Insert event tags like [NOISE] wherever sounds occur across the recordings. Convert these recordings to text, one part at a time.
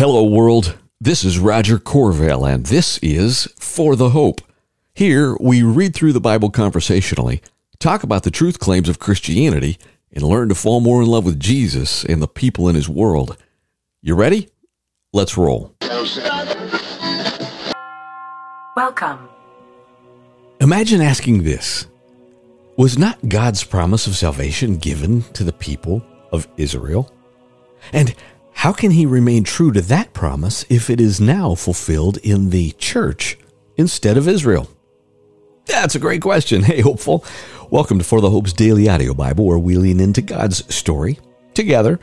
Hello, world. This is Roger Corvell, and this is For the Hope. Here, we read through the Bible conversationally, talk about the truth claims of Christianity, and learn to fall more in love with Jesus and the people in his world. You ready? Let's roll. Welcome. Imagine asking this Was not God's promise of salvation given to the people of Israel? And how can he remain true to that promise if it is now fulfilled in the church instead of Israel? That's a great question. [LAUGHS] Hey, hopeful. Welcome to For the Hope's Daily Audio Bible, where we lean into God's story together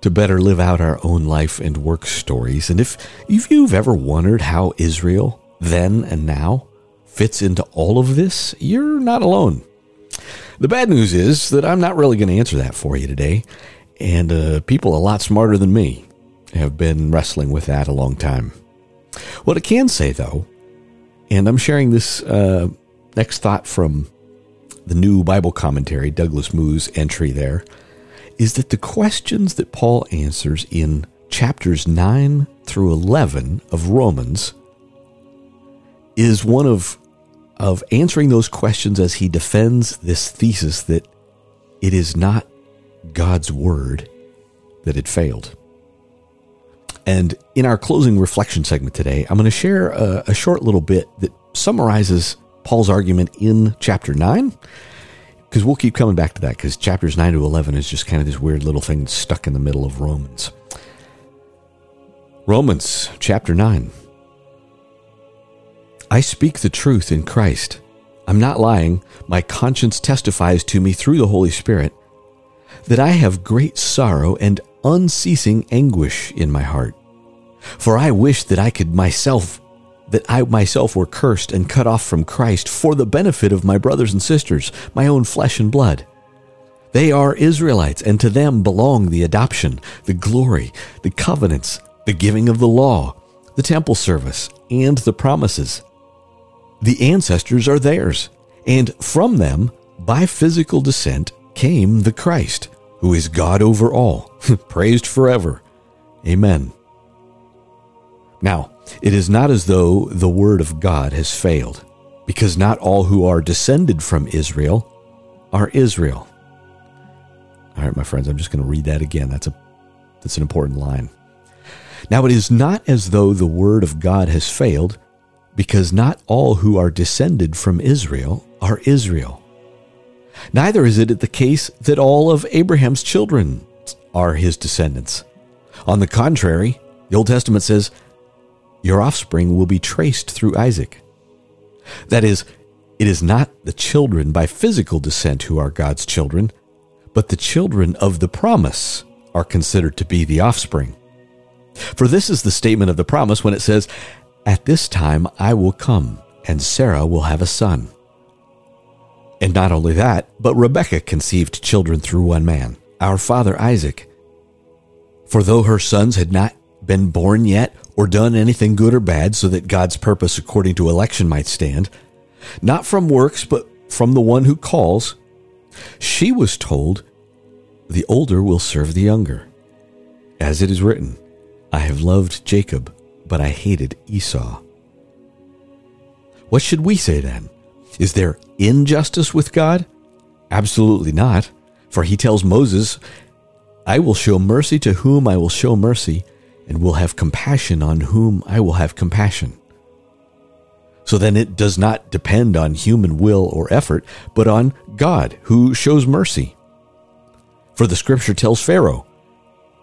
to better live out our own life and work stories. And if, if you've ever wondered how Israel, then and now, fits into all of this, you're not alone. The bad news is that I'm not really going to answer that for you today. And uh, people a lot smarter than me have been wrestling with that a long time. What I can say, though, and I'm sharing this uh, next thought from the new Bible commentary, Douglas Moo's entry there, is that the questions that Paul answers in chapters 9 through 11 of Romans is one of of answering those questions as he defends this thesis that it is not God's word that it failed. And in our closing reflection segment today, I'm going to share a, a, short little bit that summarizes Paul's argument in chapter 9, because we'll keep coming back to that, because chapters 9 to 11 is just kind of this weird little thing stuck in the middle of Romans. Romans chapter 9. I speak the truth in Christ. I'm not lying. My conscience testifies to me through the Holy Spirit that I have great sorrow and unceasing anguish in my heart. For I wish that I could myself, that I myself were cursed and cut off from Christ for the benefit of my brothers and sisters, my own flesh and blood. They are Israelites, and to them belong the adoption, the glory, the covenants, the giving of the law, the temple service, and the promises. The ancestors are theirs, and from them, by physical descent, came the Christ, who is God over all, [LAUGHS] praised forever. Amen. Now, it is not as though the word of God has failed, because not all who are descended from Israel are Israel. All right, my friends, I'm just going to read that again. That's a that's an important line. Now, it is not as though the word of God has failed, because not all who are descended from Israel are Israel. Neither is it the case that all of Abraham's children are his descendants. On the contrary, the Old Testament says, Your offspring will be traced through Isaac. That is, it is not the children by physical descent who are God's children, but the children of the promise are considered to be the offspring. For this is the statement of the promise when it says, At this time I will come, and Sarah will have a son. And not only that, but Rebekah conceived children through one man, our father Isaac. For though her sons had not been born yet or done anything good or bad, so that God's purpose according to election might stand, not from works, but from the one who calls, she was told, The older will serve the younger. As it is written, I have loved Jacob, but I hated Esau. What should we say then? Is there injustice with God? Absolutely not. For he tells Moses, I will show mercy to whom I will show mercy, and will have compassion on whom I will have compassion. So then it does not depend on human will or effort, but on God who shows mercy. For the scripture tells Pharaoh,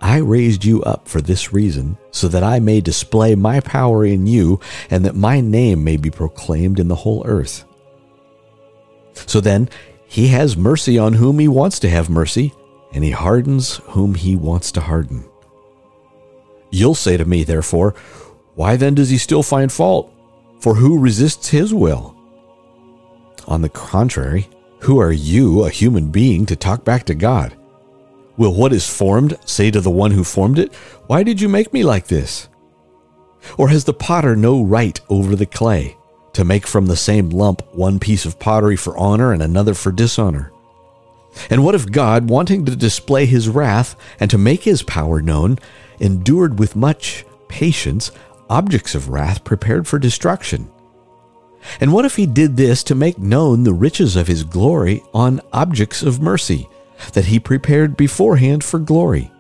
I raised you up for this reason, so that I may display my power in you, and that my name may be proclaimed in the whole earth. So then, he has mercy on whom he wants to have mercy, and he hardens whom he wants to harden. You'll say to me, therefore, why then does he still find fault? For who resists his will? On the contrary, who are you, a human being, to talk back to God? Will what is formed say to the one who formed it, Why did you make me like this? Or has the potter no right over the clay? To make from the same lump one piece of pottery for honor and another for dishonor? And what if God, wanting to display his wrath and to make his power known, endured with much patience objects of wrath prepared for destruction? And what if he did this to make known the riches of his glory on objects of mercy, that he prepared beforehand for glory?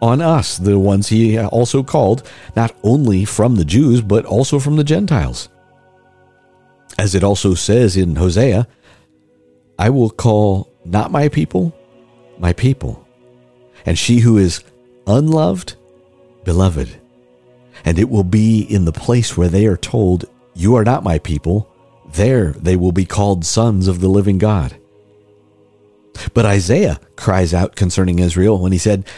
On us, the ones he also called, not only from the Jews, but also from the Gentiles. As it also says in Hosea, I will call not my people, my people, and she who is unloved, beloved. And it will be in the place where they are told, You are not my people, there they will be called sons of the living God. But Isaiah cries out concerning Israel when he said,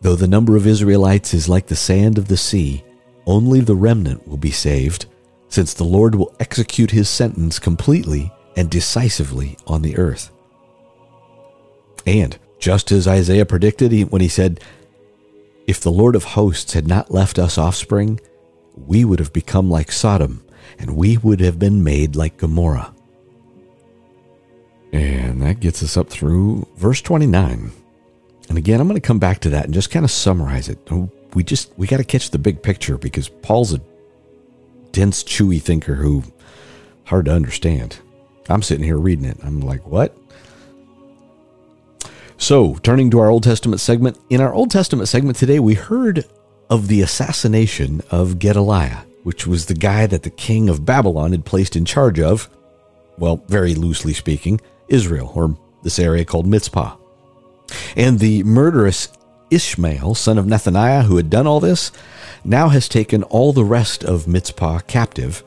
Though the number of Israelites is like the sand of the sea, only the remnant will be saved, since the Lord will execute his sentence completely and decisively on the earth. And just as Isaiah predicted when he said, If the Lord of hosts had not left us offspring, we would have become like Sodom, and we would have been made like Gomorrah. And that gets us up through verse 29. And again, I'm going to come back to that and just kind of summarize it. We just we got to catch the big picture because Paul's a dense, chewy thinker who hard to understand. I'm sitting here reading it. I'm like, what? So, turning to our Old Testament segment, in our Old Testament segment today, we heard of the assassination of Gedaliah, which was the guy that the king of Babylon had placed in charge of, well, very loosely speaking, Israel, or this area called Mizpah. And the murderous Ishmael, son of Nethaniah, who had done all this, now has taken all the rest of Mizpah captive.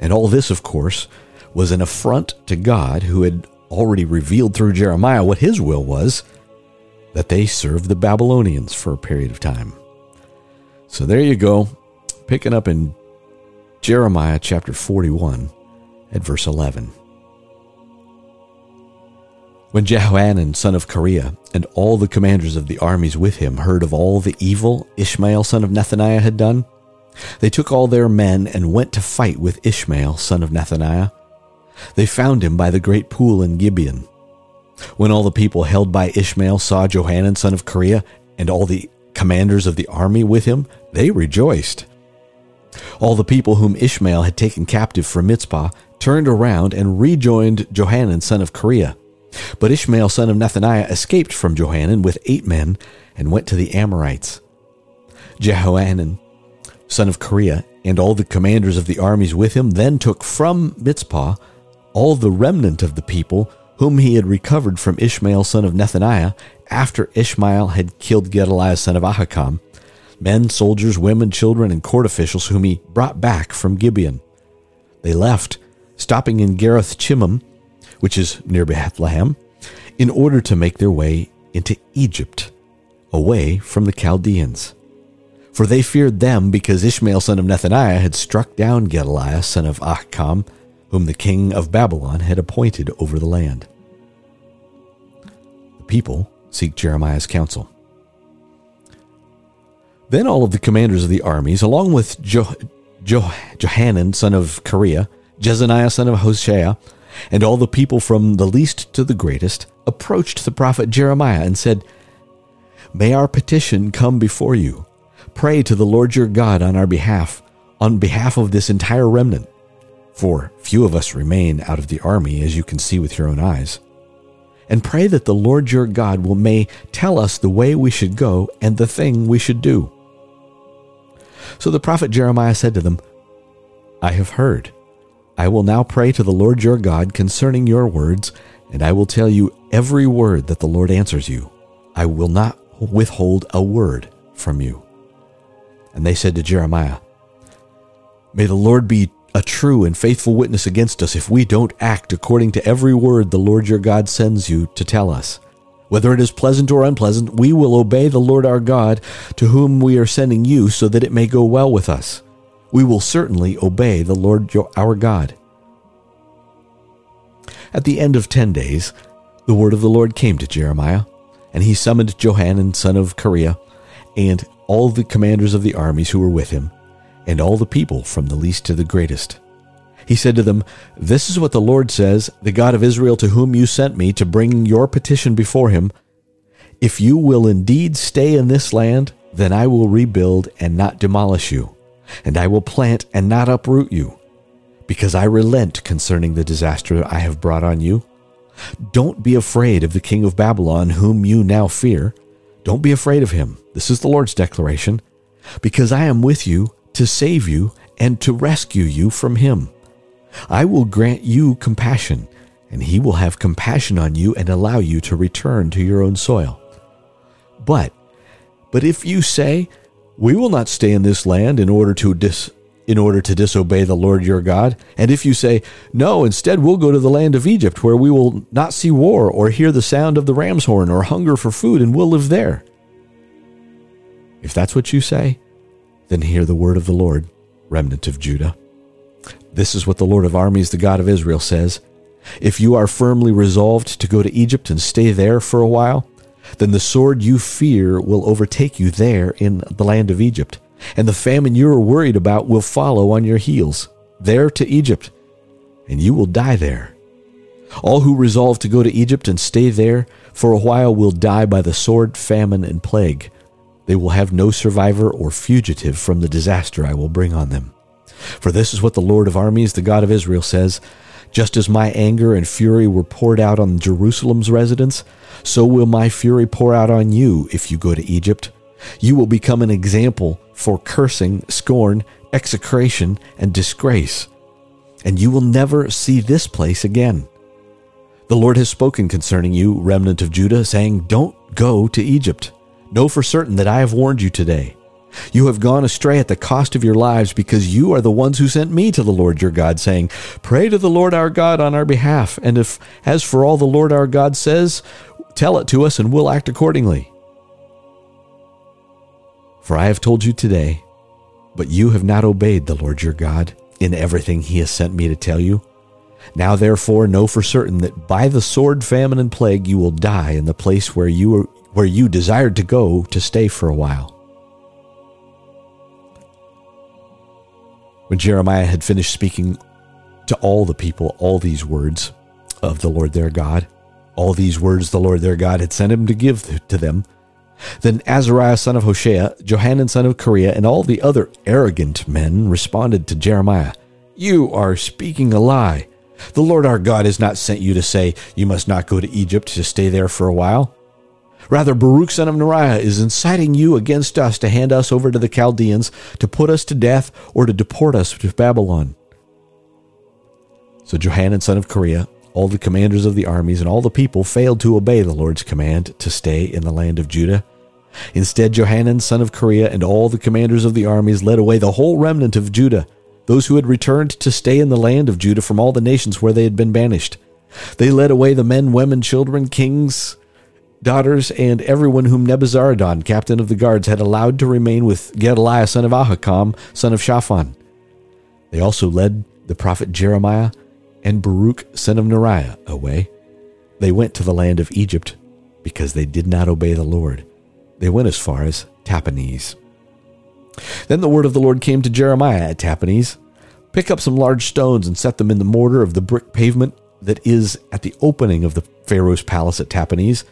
And all this, of course, was an affront to God, who had already revealed through Jeremiah what his will was that they serve the Babylonians for a period of time. So there you go, picking up in Jeremiah chapter 41 at verse 11. When Jehohanan, son of Kareah, and all the commanders of the armies with him heard of all the evil Ishmael, son of Nethaniah, had done, they took all their men and went to fight with Ishmael, son of Nethaniah they found him by the great pool in Gibeon. When all the people held by Ishmael saw Johanan son of Kareah and all the commanders of the army with him, they rejoiced. All the people whom Ishmael had taken captive from Mizpah turned around and rejoined Johanan son of Kareah. But Ishmael son of Nethaniah escaped from Johanan with eight men and went to the Amorites. Jehohanan son of Kareah and all the commanders of the armies with him then took from Mizpah all the remnant of the people whom he had recovered from Ishmael son of Nethaniah after Ishmael had killed Gedaliah son of Ahikam, men, soldiers, women, children, and court officials whom he brought back from Gibeon. They left, stopping in Geruth Chimham, which is near Bethlehem, in order to make their way into Egypt, away from the Chaldeans. For they feared them because Ishmael son of Nethaniah had struck down Gedaliah son of Ahikam whom the king of Babylon had appointed over the land. The people seek Jeremiah's counsel. Then all of the commanders of the armies, along with jo- jo- Johanan, son of Kareah, Jezaniah, son of Hoshea, and all the people from the least to the greatest, approached the prophet Jeremiah and said, May our petition come before you. Pray to the Lord your God on our behalf, on behalf of this entire remnant for few of us remain out of the army, as you can see with your own eyes. And pray that the Lord your God will may tell us the way we should go and the thing we should do. So the prophet Jeremiah said to them, I have heard. I will now pray to the Lord your God concerning your words, and I will tell you every word that the Lord answers you. I will not withhold a word from you. And they said to Jeremiah, May the Lord be a true and faithful witness against us if we don't act according to every word the Lord your God sends you to tell us. Whether it is pleasant or unpleasant, we will obey the Lord our God to whom we are sending you so that it may go well with us. We will certainly obey the Lord our God. At the end of ten days, the word of the Lord came to Jeremiah, and he summoned Johanan son of Kareah and all the commanders of the armies who were with him and all the people from the least to the greatest. He said to them, This is what the Lord says, the God of Israel to whom you sent me to bring your petition before him. If you will indeed stay in this land, then I will rebuild and not demolish you, and I will plant and not uproot you, because I relent concerning the disaster I have brought on you. Don't be afraid of the king of Babylon, whom you now fear. Don't be afraid of him. This is the Lord's declaration. Because I am with you to save you and to rescue you from him. I will grant you compassion, and he will have compassion on you and allow you to return to your own soil. But, but if you say, We will not stay in this land in order to dis in order to disobey the Lord your God. And if you say, No, instead we'll go to the land of Egypt, where we will not see war or hear the sound of the ram's horn or hunger for food, and we'll live there. If that's what you say, then hear the word of the Lord, remnant of Judah. This is what the Lord of armies, the God of Israel, says If you are firmly resolved to go to Egypt and stay there for a while, then the sword you fear will overtake you there in the land of Egypt and the famine you are worried about will follow on your heels, there to Egypt, and you will die there. All who resolve to go to Egypt and stay there for a while will die by the sword, famine, and plague. They will have no survivor or fugitive from the disaster I will bring on them. For this is what the Lord of armies, the God of Israel, says Just as my anger and fury were poured out on Jerusalem's residents, so will my fury pour out on you if you go to Egypt. You will become an example for cursing, scorn, execration, and disgrace. And you will never see this place again. The Lord has spoken concerning you, remnant of Judah, saying, Don't go to Egypt. Know for certain that I have warned you today. You have gone astray at the cost of your lives because you are the ones who sent me to the Lord your God, saying, Pray to the Lord our God on our behalf, and if, as for all the Lord our God says, tell it to us and we'll act accordingly. For I have told you today, but you have not obeyed the Lord your God in everything he has sent me to tell you. Now therefore know for certain that by the sword, famine, and plague you will die in the place where you were, where you desired to go to stay for a while. When Jeremiah had finished speaking to all the people all these words of the Lord their God, all these words the Lord their God had sent him to give to them, then Azariah son of Hoshea, Johanan son of Kareah, and all the other arrogant men responded to Jeremiah, You are speaking a lie. The Lord our God has not sent you to say, You must not go to Egypt to stay there for a while. Rather, Baruch son of Neriah is inciting you against us to hand us over to the Chaldeans, to put us to death, or to deport us to Babylon. So Johanan son of Kareah, all the commanders of the armies, and all the people failed to obey the Lord's command to stay in the land of Judah. Instead, Johanan, son of Kareah, and all the commanders of the armies led away the whole remnant of Judah, those who had returned to stay in the land of Judah from all the nations where they had been banished. They led away the men, women, children, kings, daughters, and everyone whom Nebuzaradan, captain of the guards, had allowed to remain with Gedaliah, son of Ahikam, son of Shaphan. They also led the prophet Jeremiah and Baruch, son of Neriah, away. They went to the land of Egypt because they did not obey the Lord. They went as far as Tahpanhes. Then the word of the Lord came to Jeremiah at Tahpanhes Pick up some large stones and set them in the mortar of the brick pavement that is at the opening of the Pharaoh's palace at Tahpanhes.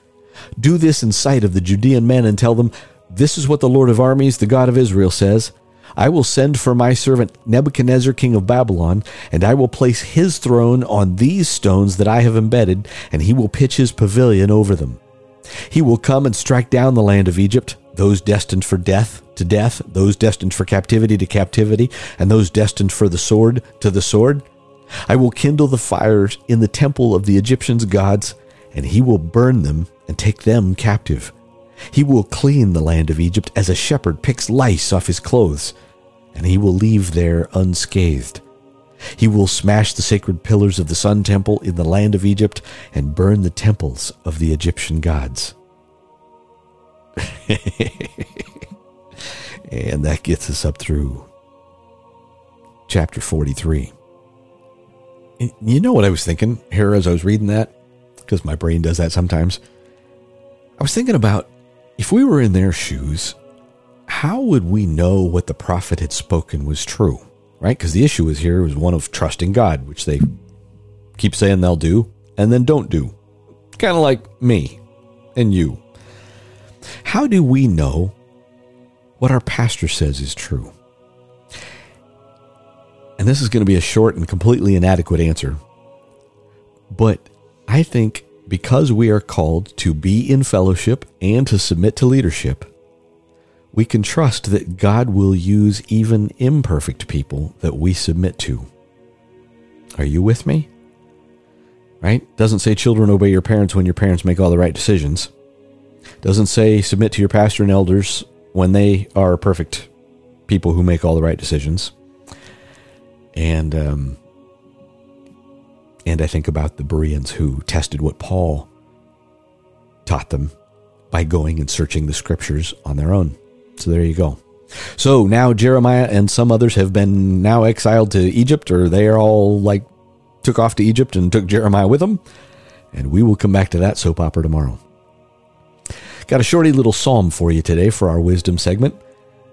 Do this in sight of the Judean men and tell them, This is what the Lord of armies, the God of Israel, says. I will send for my servant Nebuchadnezzar, king of Babylon, and I will place his throne on these stones that I have embedded, and he will pitch his pavilion over them. He will come and strike down the land of Egypt, those destined for death to death, those destined for captivity to captivity, and those destined for the sword to the sword. I will kindle the fires in the temple of the Egyptians' gods, and he will burn them and take them captive. He will clean the land of Egypt as a shepherd picks lice off his clothes, and he will leave there unscathed. He will smash the sacred pillars of the Sun Temple in the land of Egypt and burn the temples of the Egyptian gods. [LAUGHS] and that gets us up through chapter 43. You know what I was thinking here as I was reading that? Because my brain does that sometimes. I was thinking about if we were in their shoes, how would we know what the prophet had spoken was true? right? Because the issue is here was one of trusting God, which they keep saying they'll do and then don't do. Kind of like me and you. How do we know what our pastor says is true. And this is going to be a short and completely inadequate answer. But I think because we are called to be in fellowship and to submit to leadership, we can trust that God will use even imperfect people that we submit to. Are you with me? Right? Doesn't say children obey your parents when your parents make all the right decisions. Doesn't say submit to your pastor and elders when they are perfect people who make all the right decisions. And um, and I think about the Bereans who tested what Paul taught them by going and searching the scriptures on their own. So there you go. So now Jeremiah and some others have been now exiled to Egypt, or they are all like took off to Egypt and took Jeremiah with them. And we will come back to that soap opera tomorrow. Got a shorty little psalm for you today for our wisdom segment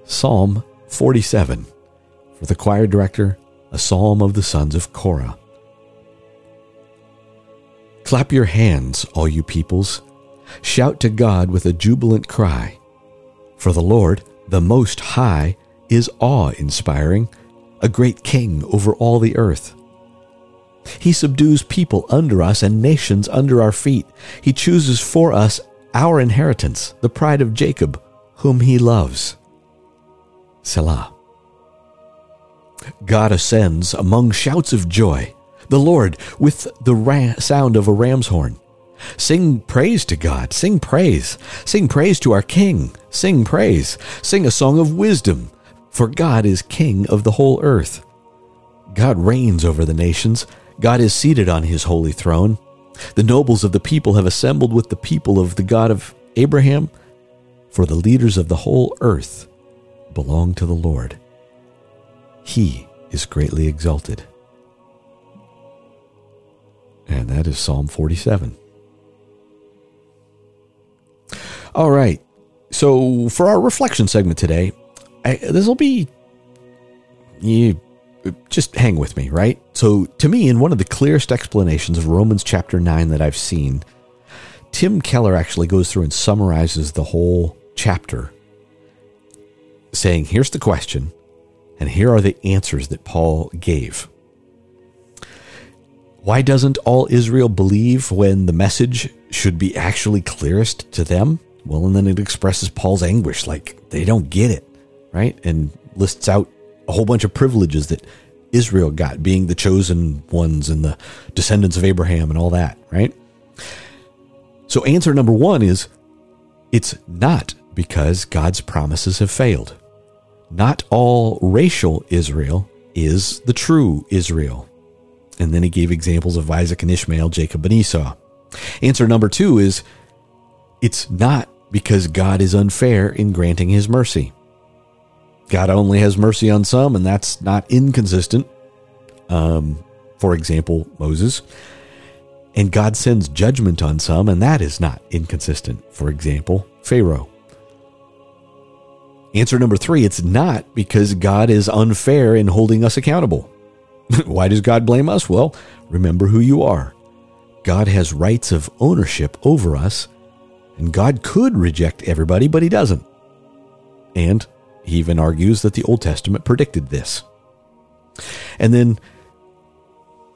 Psalm 47. For the choir director, a psalm of the sons of Korah. Clap your hands, all you peoples. Shout to God with a jubilant cry. For the Lord, the Most High, is awe inspiring, a great king over all the earth. He subdues people under us and nations under our feet. He chooses for us our inheritance, the pride of Jacob, whom he loves. Selah. God ascends among shouts of joy, the Lord with the ra- sound of a ram's horn. Sing praise to God, sing praise, sing praise to our King, sing praise, sing a song of wisdom, for God is King of the whole earth. God reigns over the nations, God is seated on his holy throne. The nobles of the people have assembled with the people of the God of Abraham, for the leaders of the whole earth belong to the Lord. He is greatly exalted. That is Psalm 47. All right. So for our reflection segment today, this will be you just hang with me, right? So, to me, in one of the clearest explanations of Romans chapter 9 that I've seen, Tim Keller actually goes through and summarizes the whole chapter, saying, Here's the question, and here are the answers that Paul gave. Why doesn't all Israel believe when the message should be actually clearest to them? Well, and then it expresses Paul's anguish, like they don't get it, right? And lists out a whole bunch of privileges that Israel got, being the chosen ones and the descendants of Abraham and all that, right? So, answer number one is it's not because God's promises have failed. Not all racial Israel is the true Israel. And then he gave examples of Isaac and Ishmael, Jacob and Esau. Answer number two is it's not because God is unfair in granting his mercy. God only has mercy on some, and that's not inconsistent. Um, for example, Moses. And God sends judgment on some, and that is not inconsistent. For example, Pharaoh. Answer number three it's not because God is unfair in holding us accountable. [LAUGHS] Why does God blame us? Well, remember who you are. God has rights of ownership over us, and God could reject everybody, but He doesn't. And he even argues that the Old Testament predicted this. And then,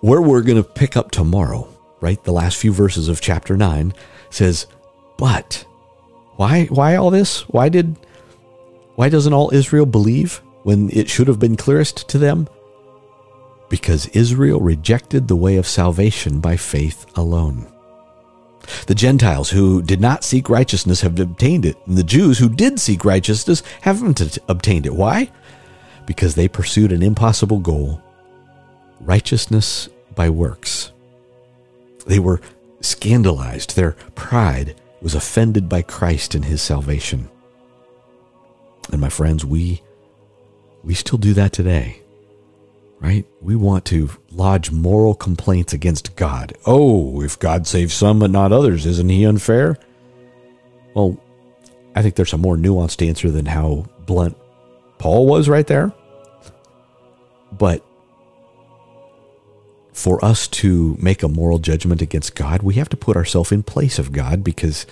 where we're going to pick up tomorrow, right? The last few verses of chapter 9 says, But why why all this? Why did why doesn't all Israel believe when it should have been clearest to them? Because Israel rejected the way of salvation by faith alone. The Gentiles who did not seek righteousness have obtained it, and the Jews who did seek righteousness haven't obtained it. Why? Because they pursued an impossible goal righteousness by works. They were scandalized. Their pride was offended by Christ and his salvation. And my friends, we we still do that today right? We want to lodge moral complaints against God. Oh, if God saves some but not others, isn't he unfair? Well, I think there's a more nuanced answer than how blunt Paul was right there. But for us to make a moral judgment against God, we have to put ourselves in place of God because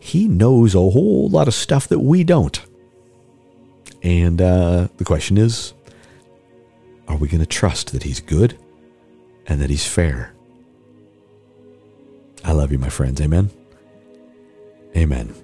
he knows a whole lot of stuff that we don't. And uh, the question is are we going to trust that He's good and that He's fair? I love you, my friends. Amen. Amen.